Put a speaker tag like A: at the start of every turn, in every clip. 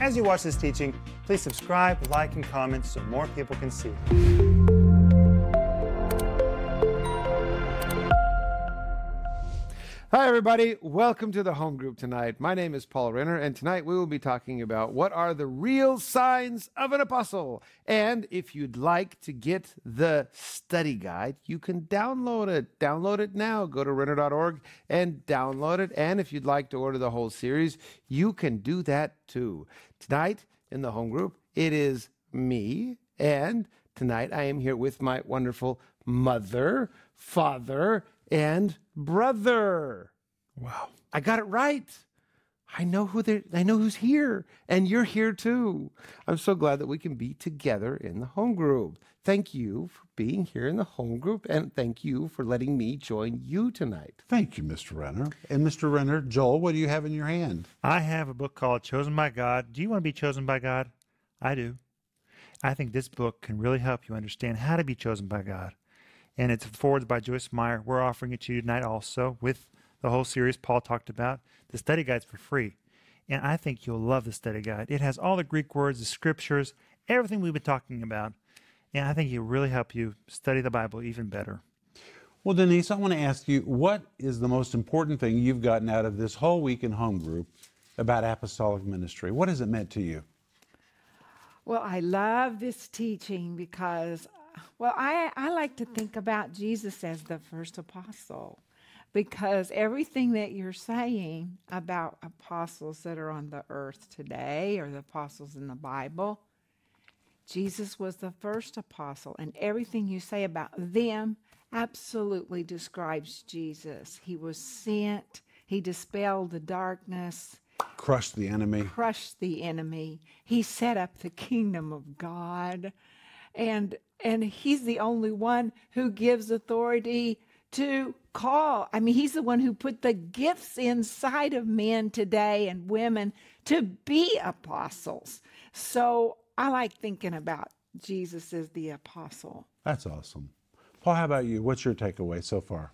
A: As you watch this teaching, please subscribe, like, and comment so more people can see.
B: Hi, everybody. Welcome to the home group tonight. My name is Paul Renner, and tonight we will be talking about what are the real signs of an apostle. And if you'd like to get the study guide, you can download it. Download it now. Go to renner.org and download it. And if you'd like to order the whole series, you can do that too. Tonight in the home group, it is me, and tonight I am here with my wonderful mother, father, and brother.
A: Wow.
B: I got it right. I know who they I know who's here, and you're here too. I'm so glad that we can be together in the home group. Thank you for being here in the home group, and thank you for letting me join you tonight.
C: Thank you, Mr. Renner. And Mr. Renner, Joel, what do you have in your hand?
A: I have a book called Chosen by God. Do you want to be chosen by God? I do. I think this book can really help you understand how to be chosen by God. And it's forwarded by Joyce Meyer. We're offering it to you tonight also with the whole series Paul talked about. The study guide's for free. And I think you'll love the study guide. It has all the Greek words, the scriptures, everything we've been talking about. And I think it'll really help you study the Bible even better.
C: Well, Denise, I want to ask you what is the most important thing you've gotten out of this whole week in home group about apostolic ministry? What has it meant to you?
D: Well, I love this teaching because, well, I, I like to think about Jesus as the first apostle because everything that you're saying about apostles that are on the earth today or the apostles in the Bible, Jesus was the first apostle, and everything you say about them absolutely describes Jesus. He was sent, he dispelled the darkness,
C: Crushed the enemy.
D: crushed the enemy. He set up the kingdom of God. And and he's the only one who gives authority to call. I mean, he's the one who put the gifts inside of men today and women to be apostles. So I like thinking about Jesus as the apostle.
C: That's awesome. Paul, how about you? What's your takeaway so far?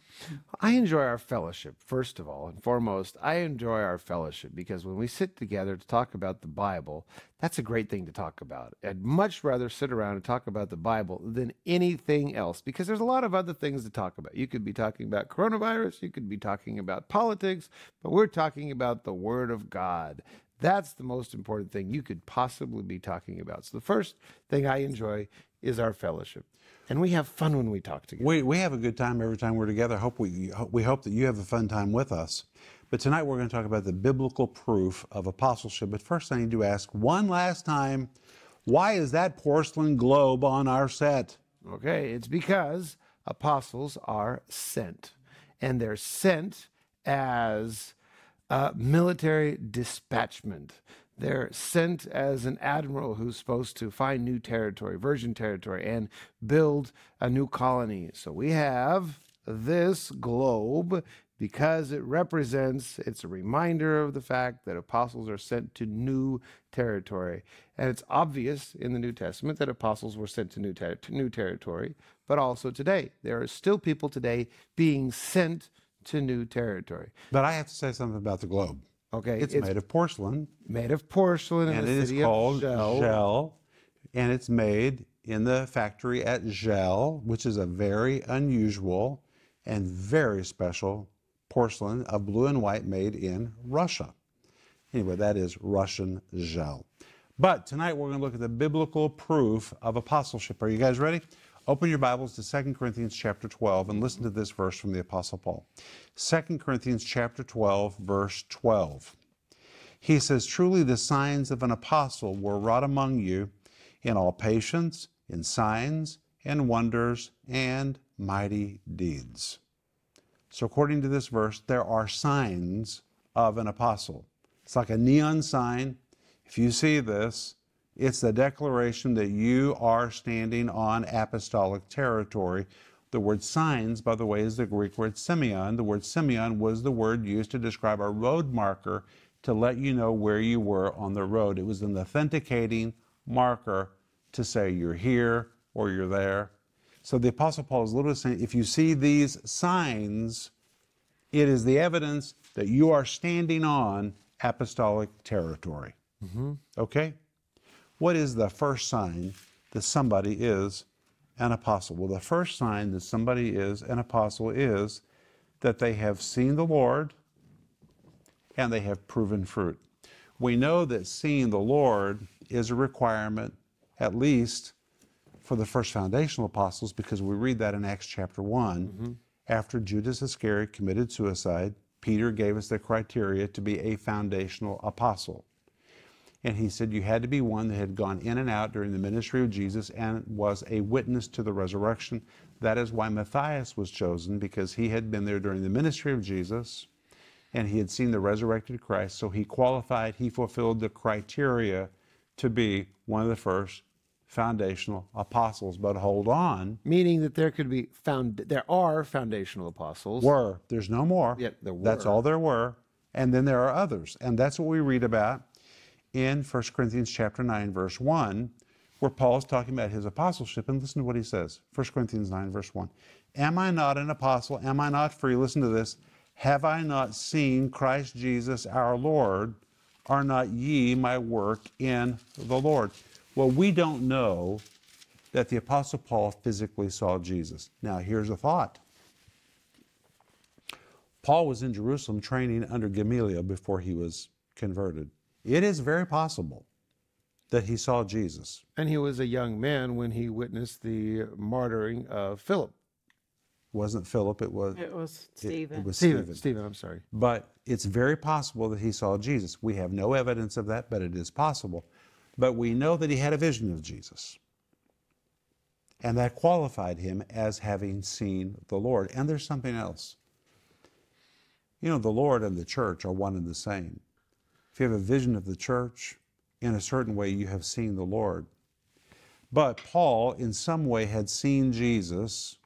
B: I enjoy our fellowship, first of all and foremost. I enjoy our fellowship because when we sit together to talk about the Bible, that's a great thing to talk about. I'd much rather sit around and talk about the Bible than anything else because there's a lot of other things to talk about. You could be talking about coronavirus, you could be talking about politics, but we're talking about the Word of God. That's the most important thing you could possibly be talking about. So, the first thing I enjoy is our fellowship. And we have fun when we talk together.
C: We, we have a good time every time we're together. Hope we, we hope that you have a fun time with us. But tonight we're going to talk about the biblical proof of apostleship. But first, I need to ask one last time why is that porcelain globe on our set?
B: Okay, it's because apostles are sent, and they're sent as uh, military dispatchment. They're sent as an admiral who's supposed to find new territory, virgin territory, and build a new colony. So we have this globe because it represents, it's a reminder of the fact that apostles are sent to new territory. And it's obvious in the New Testament that apostles were sent to new, ter- to new territory, but also today. There are still people today being sent to new territory.
C: But I have to say something about the globe.
B: Okay,
C: It's, made of porcelain,
B: made of porcelain in
C: and
B: the
C: it is called Gzhel, and it's made in the factory at Gzhel, which is a very unusual and very special porcelain of blue and white made in Russia. Anyway, that is Russian Gzhel. But tonight we're going to look at the biblical proof of apostleship. Are you guys ready? Open your Bibles to 2 Corinthians chapter 12 and listen to this verse from the Apostle Paul. 2 Corinthians chapter 12, verse 12. He says, Truly the signs of an apostle were wrought among you in all patience, in signs, and wonders, and mighty deeds. So, according to this verse, there are signs of an apostle. It's like a neon sign. If you see this, it's the declaration that you are standing on apostolic territory. The word signs, by the way, is the Greek word semeion. The word semeion was the word used to describe a road marker to let you know where you were on the road. It was an authenticating marker to say you're here or you're there. So the Apostle Paul is literally saying if you see these signs, it is the evidence that you are standing on apostolic territory. Mm-hmm. Okay? What is the first sign that somebody is an apostle? Well, the first sign that somebody is an apostle is that they have seen the Lord and they have proven fruit. We know that seeing the Lord is a requirement, at least for the first foundational apostles, because we read that in Acts chapter one mm-hmm. After Judas Iscariot committed suicide, Peter gave us the criteria to be a foundational apostle. And he said you had to be one that had gone in and out during the ministry of Jesus and was a witness to the resurrection. That is why Matthias was chosen, because he had been there during the ministry of Jesus and he had seen the resurrected Christ. So he qualified, he fulfilled the criteria to be one of the first foundational apostles. But hold on,
B: Meaning that there could be found, there are foundational apostles.
C: were, there's no more.
B: Yeah, there were.
C: That's all there were. And then there are others. And that's what we read about in 1 Corinthians chapter 9, verse 1, where Paul is talking about his apostleship. And listen to what he says 1 Corinthians 9, verse 1. Am I not an apostle? Am I not free? Listen to this. Have I not seen Christ Jesus our Lord? Are not ye my work in the Lord? Well, we don't know that the Apostle Paul physically saw Jesus. Now, here's a thought. Paul was in Jerusalem training under Gamaliel before he was converted. It is very possible that he saw Jesus.
B: And he was a young man when he witnessed the martyring of Philip.
C: It wasn't Philip, it was,
D: It was
C: it,
D: Stephen.
C: it was
B: Stephen,
C: Stephen.
B: Stephen, I'm sorry.
C: But it's very possible that he saw Jesus. We have no evidence of that, but it is possible. But we know that he had a vision of Jesus. And that qualified him as having seen the Lord. And there's something else. You know, the Lord and the church are one and the same. If you have a vision of the church, in a certain way, you have seen the Lord. But Paul, in some way, had seen Jesus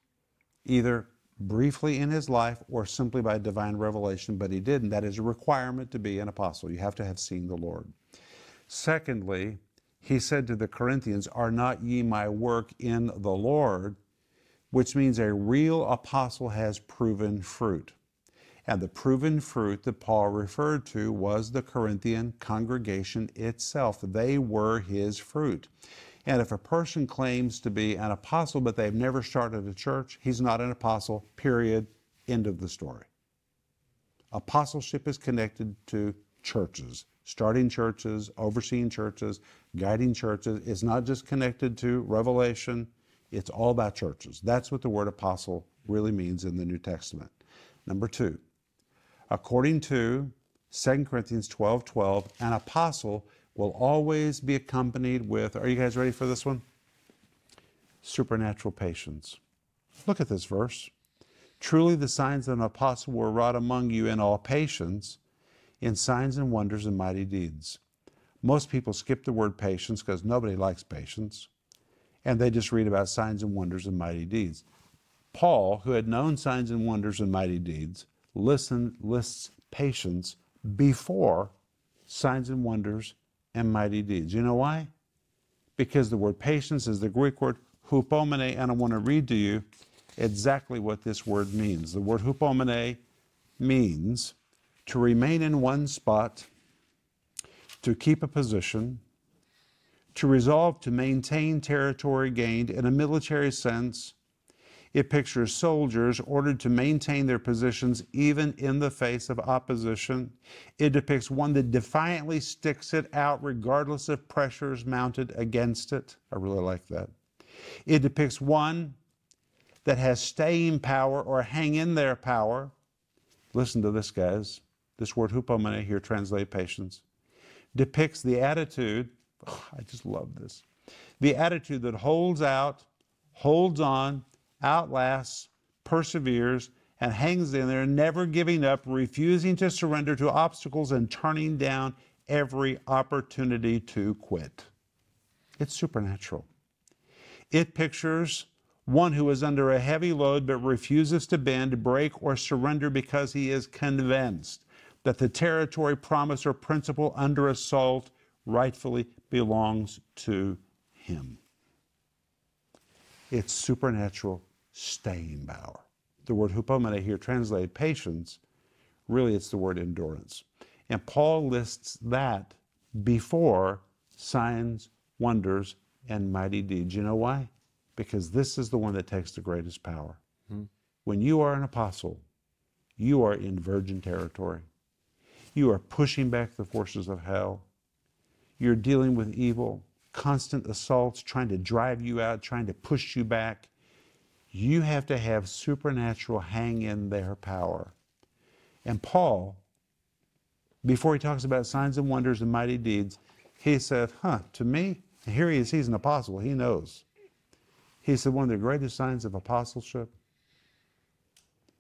C: either briefly in his life or simply by divine revelation, but he didn't. That is a requirement to be an apostle. You have to have seen the Lord. Secondly, he said to the Corinthians, Are not ye my work in the Lord? Which means a real apostle has proven fruit. And the proven fruit that Paul referred to was the Corinthian congregation itself. They were his fruit. And if a person claims to be an apostle, but they've never started a church, he's not an apostle, period. End of the story. Apostleship is connected to churches, starting churches, overseeing churches, guiding churches. It's not just connected to revelation, it's all about churches. That's what the word apostle really means in the New Testament. Number two, according to 2 Corinthians 12 12, an apostle will always be accompanied with, are you guys ready for this one? Supernatural patience. Look at this verse. Truly, the signs of an apostle were wrought among you in all patience, in signs and wonders and mighty deeds. Most people skip the word patience because nobody likes patience, and they just read about signs and wonders and mighty deeds. Paul, who had known signs and wonders and mighty deeds, listen, lists patience before signs and wonders and mighty deeds. You know why? Because the word patience is the Greek word hupomene, and I want to read to you exactly what this word means. The word hupomene means to remain in one spot, to keep a position, to resolve to maintain territory gained in a military sense. It pictures soldiers ordered to maintain their positions even in the face of opposition. It depicts one that defiantly sticks it out regardless of pressures mounted against it. I really like that. It depicts one that has staying power or hang in there power. Listen to this, guys. This word hupomene here, translate patience, depicts the attitude. oh, I just love this. The attitude that holds out, holds on, outlasts, perseveres, and hangs in there, never giving up, refusing to surrender to obstacles, and turning down every opportunity to quit. It's supernatural. It pictures one who is under a heavy load but refuses to bend, break, or surrender because he is convinced that the territory, promise, or principle under assault rightfully belongs to him. It's supernatural staying power. The word hupomene here translated patience, really it's the word endurance. And Paul lists that before signs, wonders, and mighty deeds. You know why? Because this is the one that takes the greatest power. Hmm. When you are an apostle, you are in virgin territory. You are pushing back the forces of hell. You're dealing with evil, constant assaults, trying to drive you out, trying to push you back. You have to have supernatural hang in there power. And Paul, before he talks about signs and wonders and mighty deeds, he said, Huh, to me, here he is, he's an apostle, he knows. He said, One of the greatest signs of apostleship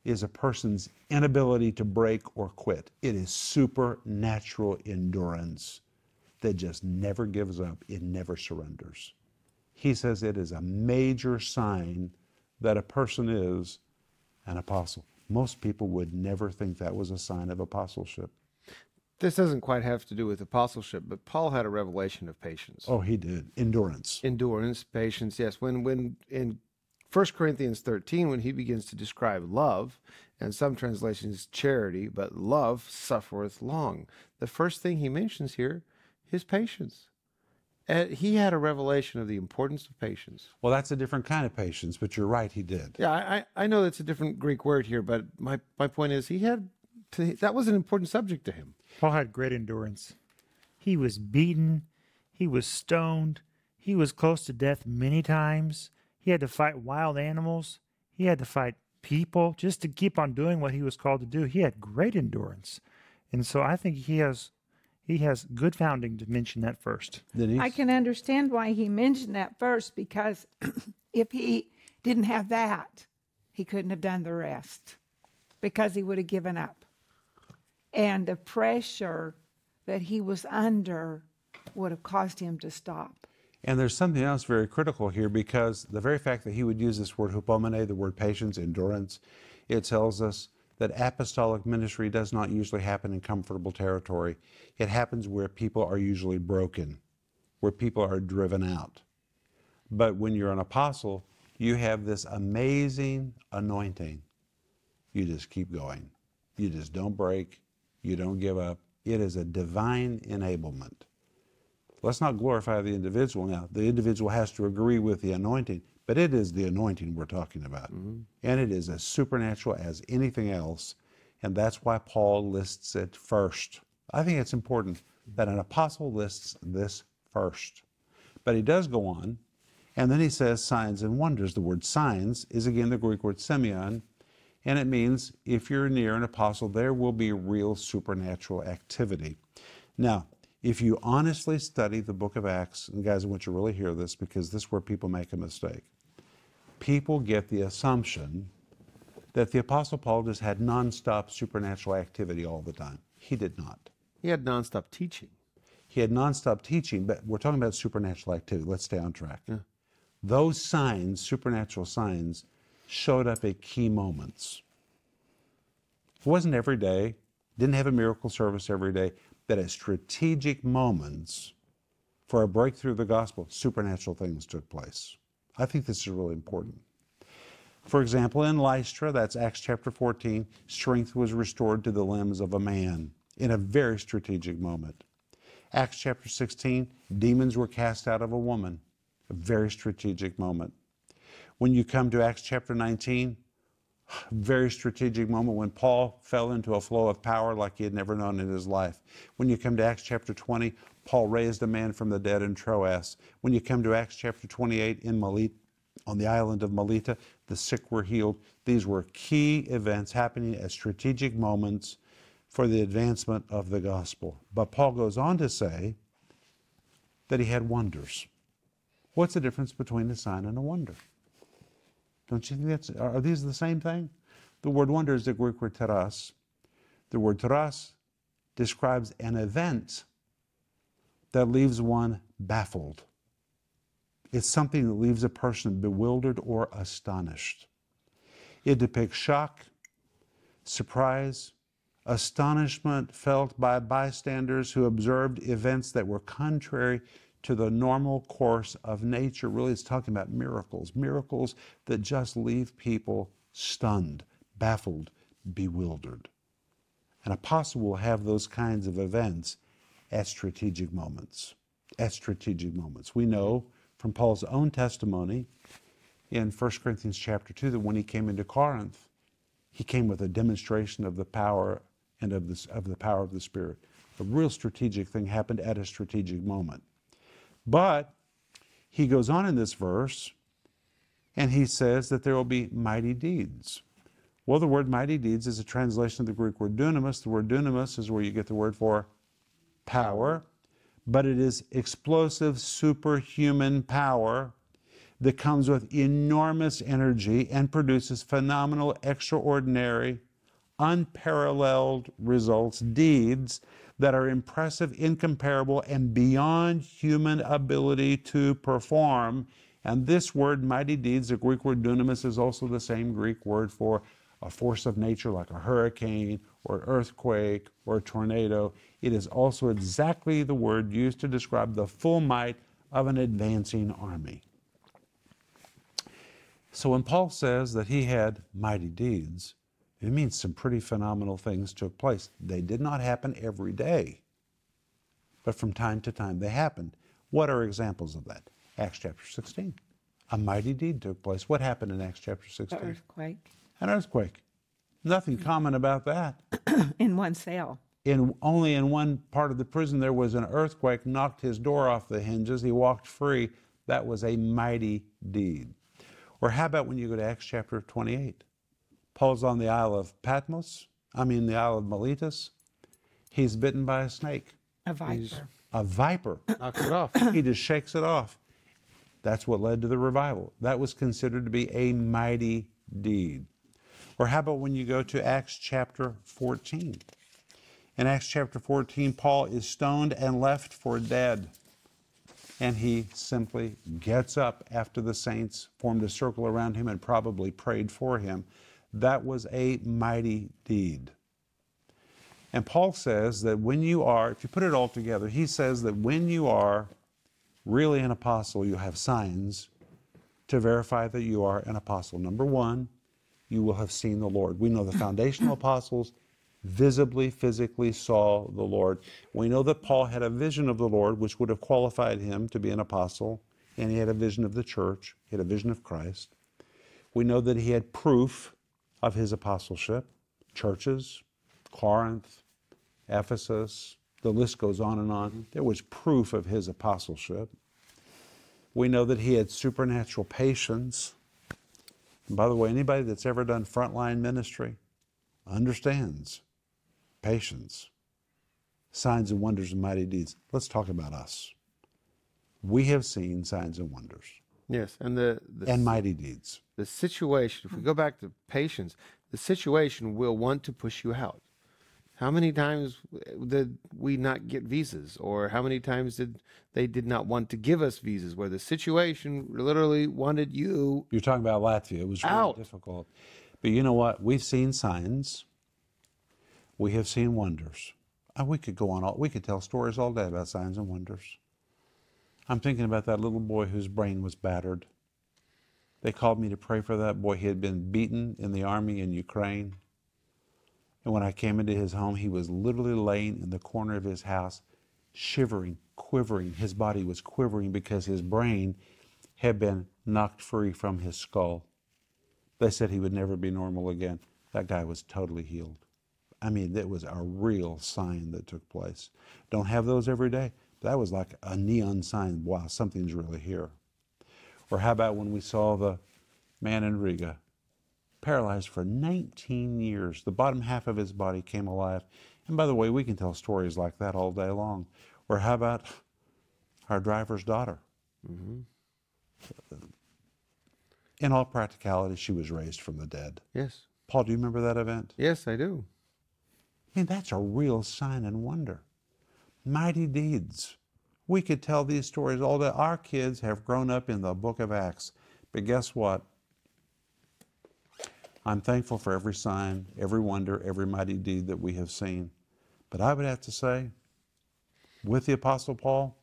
C: is a person's inability to break or quit. It is supernatural endurance that just never gives up, it never surrenders. He says it is a major sign that a person is an apostle. Most people would never think that was a sign of apostleship.
B: This doesn't quite have to do with apostleship, but Paul had a revelation of patience.
C: Oh, he did. Endurance.
B: Endurance, patience, yes. When when in 1 Corinthians 13, when he begins to describe love, and some translations charity, but love suffereth long. The first thing he mentions here is patience. And he had a revelation of the importance of patience.
C: Well, that's a different kind of patience, but you're right, he did.
B: Yeah, I, I I know that's a different Greek word here, but my, my point is he had to, that was an important subject to him.
A: Paul had great endurance. He was beaten, he was stoned, he was close to death many times. He had to fight wild animals, he had to fight people just to keep on doing what he was called to do. He had great endurance. And so I think he has he has good founding to mention that first.
C: Denise?
D: I can understand why he mentioned that first because if he didn't have that, he couldn't have done the rest because he would have given up. And the pressure that he was under would have caused him to stop.
C: And there's something else very critical here because the very fact that he would use this word hupomene, the word patience, endurance, it tells us that apostolic ministry does not usually happen in comfortable territory. It happens where people are usually broken, where people are driven out. But when you're an apostle, you have this amazing anointing. You just keep going. You just don't break. You don't give up. It is a divine enablement. Let's not glorify the individual now. The individual has to agree with the anointing, but it is the anointing we're talking about. Mm-hmm. And it is as supernatural as anything else. And that's why Paul lists it first. I think it's important that an apostle lists this first. But he does go on, and then he says signs and wonders. The word signs is again the Greek word semeion, and it means if you're near an apostle, there will be real supernatural activity. Now, if you honestly study the book of Acts, and guys, I want you to really hear this because this is where people make a mistake. People get the assumption that the Apostle Paul just had nonstop supernatural activity all the time. He did not.
B: He had nonstop teaching.
C: He had nonstop teaching, but we're talking about supernatural activity. Let's stay on track. Those signs, supernatural signs, showed up at key moments. It wasn't every day, didn't have a miracle service every day, but at strategic moments for a breakthrough of the gospel, supernatural things took place. I think this is really important. For example, in Lystra, that's Acts chapter 14, strength was restored to the limbs of a man in a very strategic moment. Acts chapter 16, demons were cast out of a woman, a very strategic moment. When you come to Acts chapter 19, very strategic moment when Paul fell into a flow of power like he had never known in his life. When you come to Acts chapter 20, Paul raised a man from the dead in Troas. When you come to Acts chapter 28 in Melita, on the island of Melita, the sick were healed. These were key events happening at strategic moments for the advancement of the gospel. But Paul goes on to say that he had wonders. What's the difference between a sign and a wonder? Don't you think that's, are these the same thing? The word wonder is the Greek word teras. The word teras describes an event that leaves one baffled. It's something that leaves a person bewildered or astonished. It depicts shock, surprise, astonishment felt by bystanders who observed events that were contrary to the normal course of nature. Really, it's talking about miracles, miracles that just leave people stunned, baffled, bewildered. An apostle will have those kinds of events at strategic moments. At strategic moments. We know from Paul's own testimony in 1 Corinthians chapter 2 that when he came into Corinth, he came with a demonstration of the power and of, this, of the power of the Spirit. A real strategic thing happened at a strategic moment. But he goes on in this verse and he says that there will be mighty deeds. Well, the word mighty deeds is a translation of the Greek word dunamis. The word dunamis is where you get the word for power, but it is explosive, superhuman power that comes with enormous energy and produces phenomenal, extraordinary, unparalleled results, deeds that are impressive, incomparable, and beyond human ability to perform. And this word, mighty deeds, the Greek word dunamis, is also the same Greek word for a force of nature like a hurricane or earthquake or tornado. It is also exactly the word used to describe the full might of an advancing army. So when Paul says that he had mighty deeds, it means some pretty phenomenal things took place. They did not happen every day, but from time to time they happened. What are examples of that? Acts chapter 16. A mighty deed took place. What happened in Acts chapter 16?
D: The earthquake
C: An earthquake. Nothing common about that.
D: in one cell.
C: In only in one part of the prison there was an earthquake, knocked his door off the hinges. He walked free. That was a mighty deed. Or how about when you go to Acts chapter 28? Paul's on the Isle of Patmos, I mean the Isle of Miletus. He's bitten by a snake,
D: A viper.
C: a viper.
B: Knocks it off.
C: he just shakes it off. That's what led to the revival. That was considered to be a mighty deed. Or how about when you go to Acts chapter 14? In Acts chapter 14, Paul is stoned and left for dead. And he simply gets up after the saints formed a circle around him and probably prayed for him. That was a mighty deed. And Paul says that when you are, if you put it all together, he says that when you are really an apostle, you have signs to verify that you are an apostle. Number one, you will have seen the Lord. We know the foundational apostles visibly, physically saw the Lord. We know that Paul had a vision of the Lord, which would have qualified him to be an apostle, and he had a vision of the church, he had a vision of Christ. We know that he had proof of his apostleship, churches, Corinth, Ephesus, the list goes on and on. There was proof of his apostleship. We know that he had supernatural patience. And by the way, anybody that's ever done frontline ministry understands patience, signs and wonders and mighty deeds. Let's talk about us. We have seen signs and wonders
B: Yes, and the the,
C: and mighty deeds.
B: the situation. If we go back to patience, the situation will want to push you out. How many times uh, did we not get visas, or how many times did they did not want to give us visas, where the situation literally wanted you?
C: You're talking about Latvia. It was really
B: Out.
C: difficult. But you know what? We've seen signs. We have seen wonders. And we could go on all we could tell stories all day about signs and wonders. I'm thinking about that little boy whose brain was battered. They called me to pray for that boy. He had been beaten in the army in Ukraine. And when I came into his home, he was literally laying in the corner of his house, shivering, quivering. His body was quivering because his brain had been knocked free from his skull. They said he would never be normal again. That guy was totally healed. I mean, it was a real sign that took place. Don't have those every day. That was like a neon sign. Wow, something's really here. Or how about when we saw the man in Riga, paralyzed for 19 years? The bottom half of his body came alive. And by the way, we can tell stories like that all day long. Or how about our driver's daughter? Mm-hmm. In all practicality, she was raised from the dead.
B: Yes,
C: Paul, do you remember that event?
B: yes, I do.
C: I mean, that's a real sign and wonder. Mighty deeds. We could tell these stories all day. Our kids have grown up in the book of Acts. But guess what? I'm thankful for every sign, every wonder, every mighty deed that we have seen. But I would have to say, with the Apostle Paul,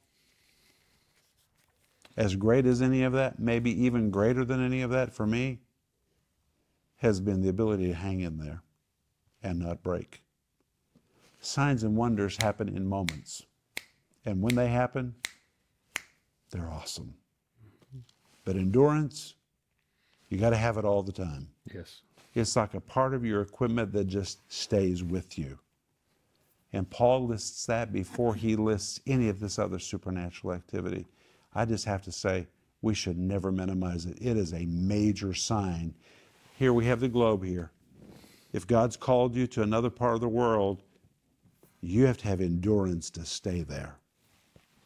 C: as great as any of that, maybe even greater than any of that for me, has been the ability to hang in there and not break. Signs and wonders happen in moments. And when they happen, they're awesome. But endurance, you got to have it all the time.
B: Yes.
C: It's like a part of your equipment that just stays with you. And Paul lists that before he lists any of this other supernatural activity. I just have to say, we should never minimize it. It is a major sign. Here we have the globe here. If God's called you to another part of the world, you have to have endurance to stay there.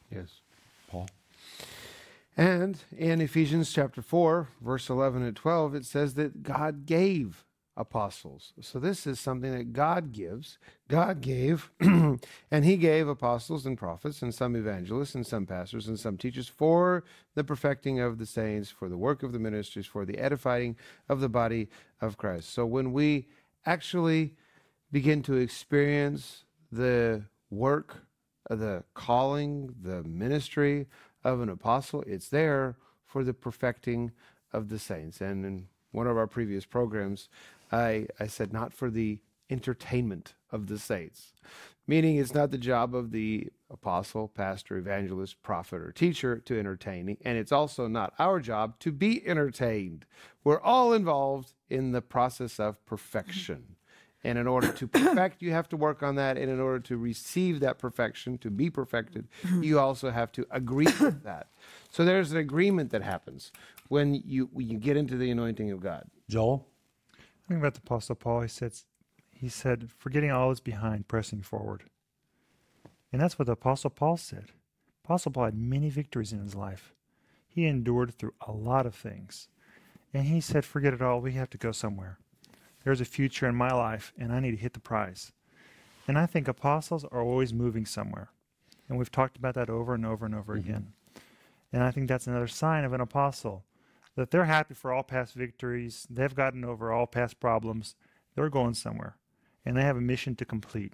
B: Yes. And in Ephesians chapter 4, verse 11 and 12, it says that God gave apostles. So this is something that God gives. God gave, and He gave apostles and prophets, and some evangelists, and some pastors, and some teachers for the perfecting of the saints, for the work of the ministries, for the edifying of the body of Christ. So when we actually begin to experience the work, the calling, the ministry of an apostle, it's there for the perfecting of the saints. And in one of our previous programs, I, I said, not for the entertainment of the saints, meaning it's not the job of the apostle, pastor, evangelist, prophet, or teacher to entertain, and it's also not our job to be entertained. We're all involved in the process of perfection. And in order to perfect, you have to work on that. And in order to receive that perfection, to be perfected, mm-hmm. you also have to agree with that. So there's an agreement that happens when you when you get into the anointing of God.
C: Joel?
A: Think about the Apostle Paul. He said, he said, forgetting all is behind, pressing forward. And that's what the Apostle Paul said. Apostle Paul had many victories in his life. He endured through a lot of things. And he said, forget it all. We have to go somewhere. There's a future in my life, and I need to hit the prize. And I think apostles are always moving somewhere. And we've talked about that over and over and over mm-hmm. again. And I think that's another sign of an apostle that they're happy for all past victories. They've gotten over all past problems. They're going somewhere. And they have a mission to complete.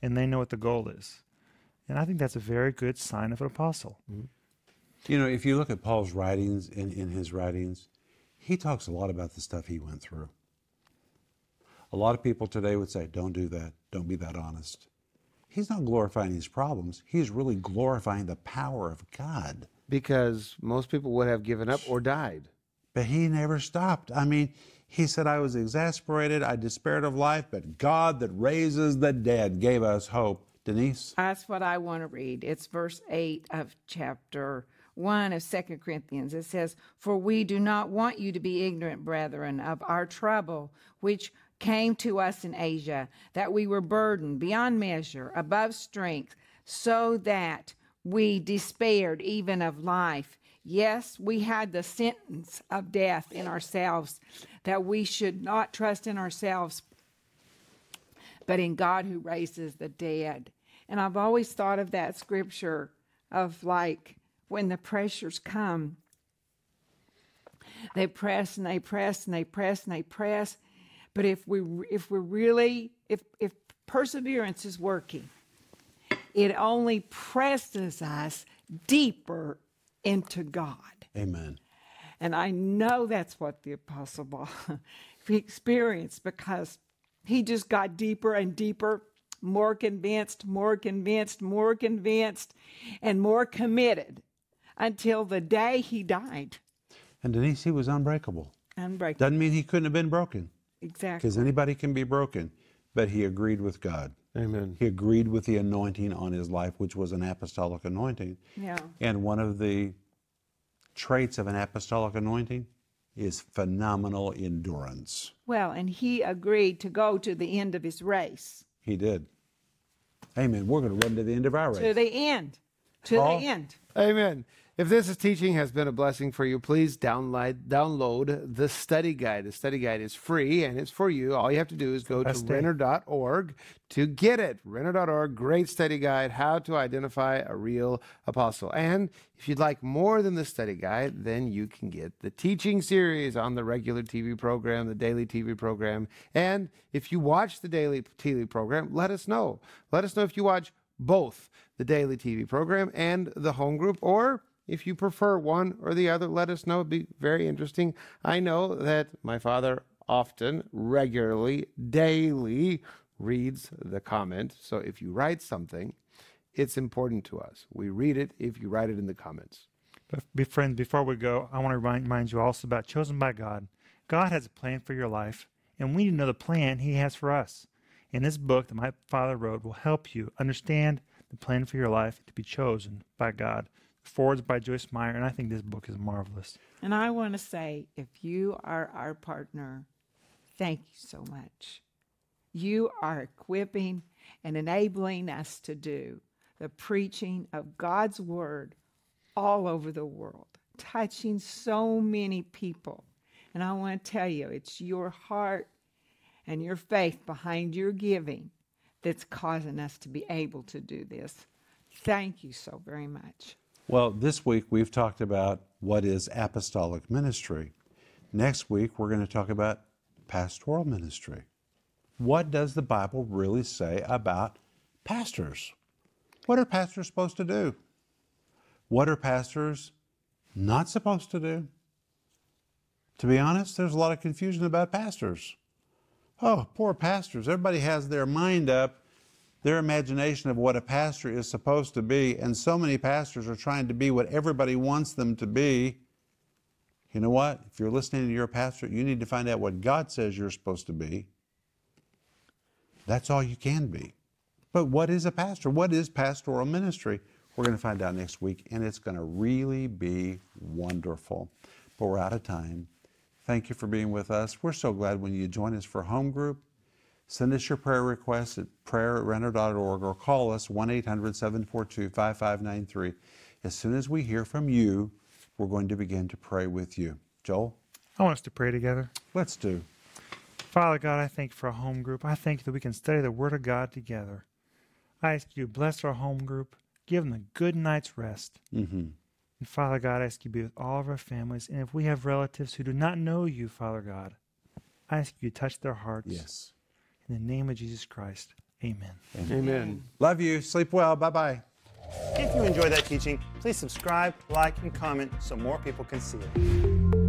A: And they know what the goal is. And I think that's a very good sign of an apostle. Mm-hmm.
C: You know, if you look at Paul's writings, in, in his writings, he talks a lot about the stuff he went through. A lot of people today would say, don't do that. Don't be that honest. He's not glorifying his problems. He's really glorifying the power of God.
B: Because most people would have given up or died.
C: But he never stopped. I mean, he said, I was exasperated. I despaired of life, but God that raises the dead gave us hope. Denise?
D: That's what I want to read. It's verse 8 of chapter 1 of Second Corinthians. It says, For we do not want you to be ignorant, brethren, of our trouble, which came to us in Asia, that we were burdened beyond measure, above strength, so that we despaired even of life. Yes, we had the sentence of death in ourselves, that we should not trust in ourselves, but in God who raises the dead. And I've always thought of that scripture of like when the pressures come, they press and they press and they press and they press. But if we if we're really if if perseverance is working, it only presses us deeper into God.
C: Amen.
D: And I know that's what the Apostle Paul experienced because he just got deeper and deeper, more convinced, more convinced, more convinced, and more committed until the day he died.
C: And Denise, he was unbreakable.
D: Unbreakable.
C: Doesn't mean he couldn't have been broken,
D: Exactly.
C: because anybody can be broken, but he agreed with God.
B: Amen.
C: He agreed with the anointing on his life, which was an apostolic anointing.
D: Yeah.
C: And one of the traits of an apostolic anointing is phenomenal endurance.
D: Well, and he agreed to go to the end of his race.
C: He did. Amen. We're going to run to the end of our race.
D: To the end. To
C: Paul?
D: the end.
B: Amen. If this teaching has been a blessing for you, please download download the study guide. The study guide is free and it's for you. All you have to do is go to renner.org to get it. Renner.org, great study guide, how to identify a real apostle. And if you'd like more than the study guide, then you can get the teaching series on the regular TV program, the daily TV program. And if you watch the daily TV program, let us know. Let us know if you watch both the daily TV program and the home group, or if you prefer one or the other, let us know. It'd be very interesting. I know that my father often, regularly, daily reads the comment. So if you write something it's important to us. We read it if you write it in the comments.
A: But friends, before we go, I want to remind, remind you also about chosen by God. God has a plan for your life, and we need to know the plan He has for us. And this book that my father wrote will help you understand the plan for your life to be chosen by God. Forwards by Joyce Meyer, and I think this book is marvelous.
D: And I want to say, if you are our partner, thank you so much. You are equipping and enabling us to do the preaching of God's word all over the world, touching so many people. And I want to tell you, it's your heart and your faith behind your giving that's causing us to be able to do this. Thank you so very much.
C: Well, this week we've talked about what is apostolic ministry. Next week we're going to talk about pastoral ministry. What does the Bible really say about pastors? What are pastors supposed to do? What are pastors not supposed to do? To be honest, there's a lot of confusion about pastors. Oh, poor pastors. Everybody has their mind up, their imagination of what a pastor is supposed to be, and so many pastors are trying to be what everybody wants them to be. You know what? If you're listening to your pastor, you need to find out what God says you're supposed to be. That's all you can be. But what is a pastor? What is pastoral ministry? We're going to find out next week, and it's going to really be wonderful. But we're out of time. Thank you for being with us. We're so glad when you join us for home group. Send us your prayer requests at prayer at renner.org or call us 1 800 742 5593. As soon as we hear from you, we're going to begin to pray with you. Joel?
A: I want us to pray together.
C: Let's do.
A: Father God, I thank you for a home group. I thank you that we can study the Word of God together. I ask you to bless our home group, give them a good night's rest.
C: Mm-hmm.
A: And Father God, I ask you to be with all of our families. And if we have relatives who do not know you, Father God, I ask you to touch their hearts.
C: Yes.
A: In the name of Jesus Christ, amen.
B: Amen.
C: Love you. Sleep well. Bye bye.
E: If you enjoyed that teaching, please subscribe, like, and comment so more people can see it.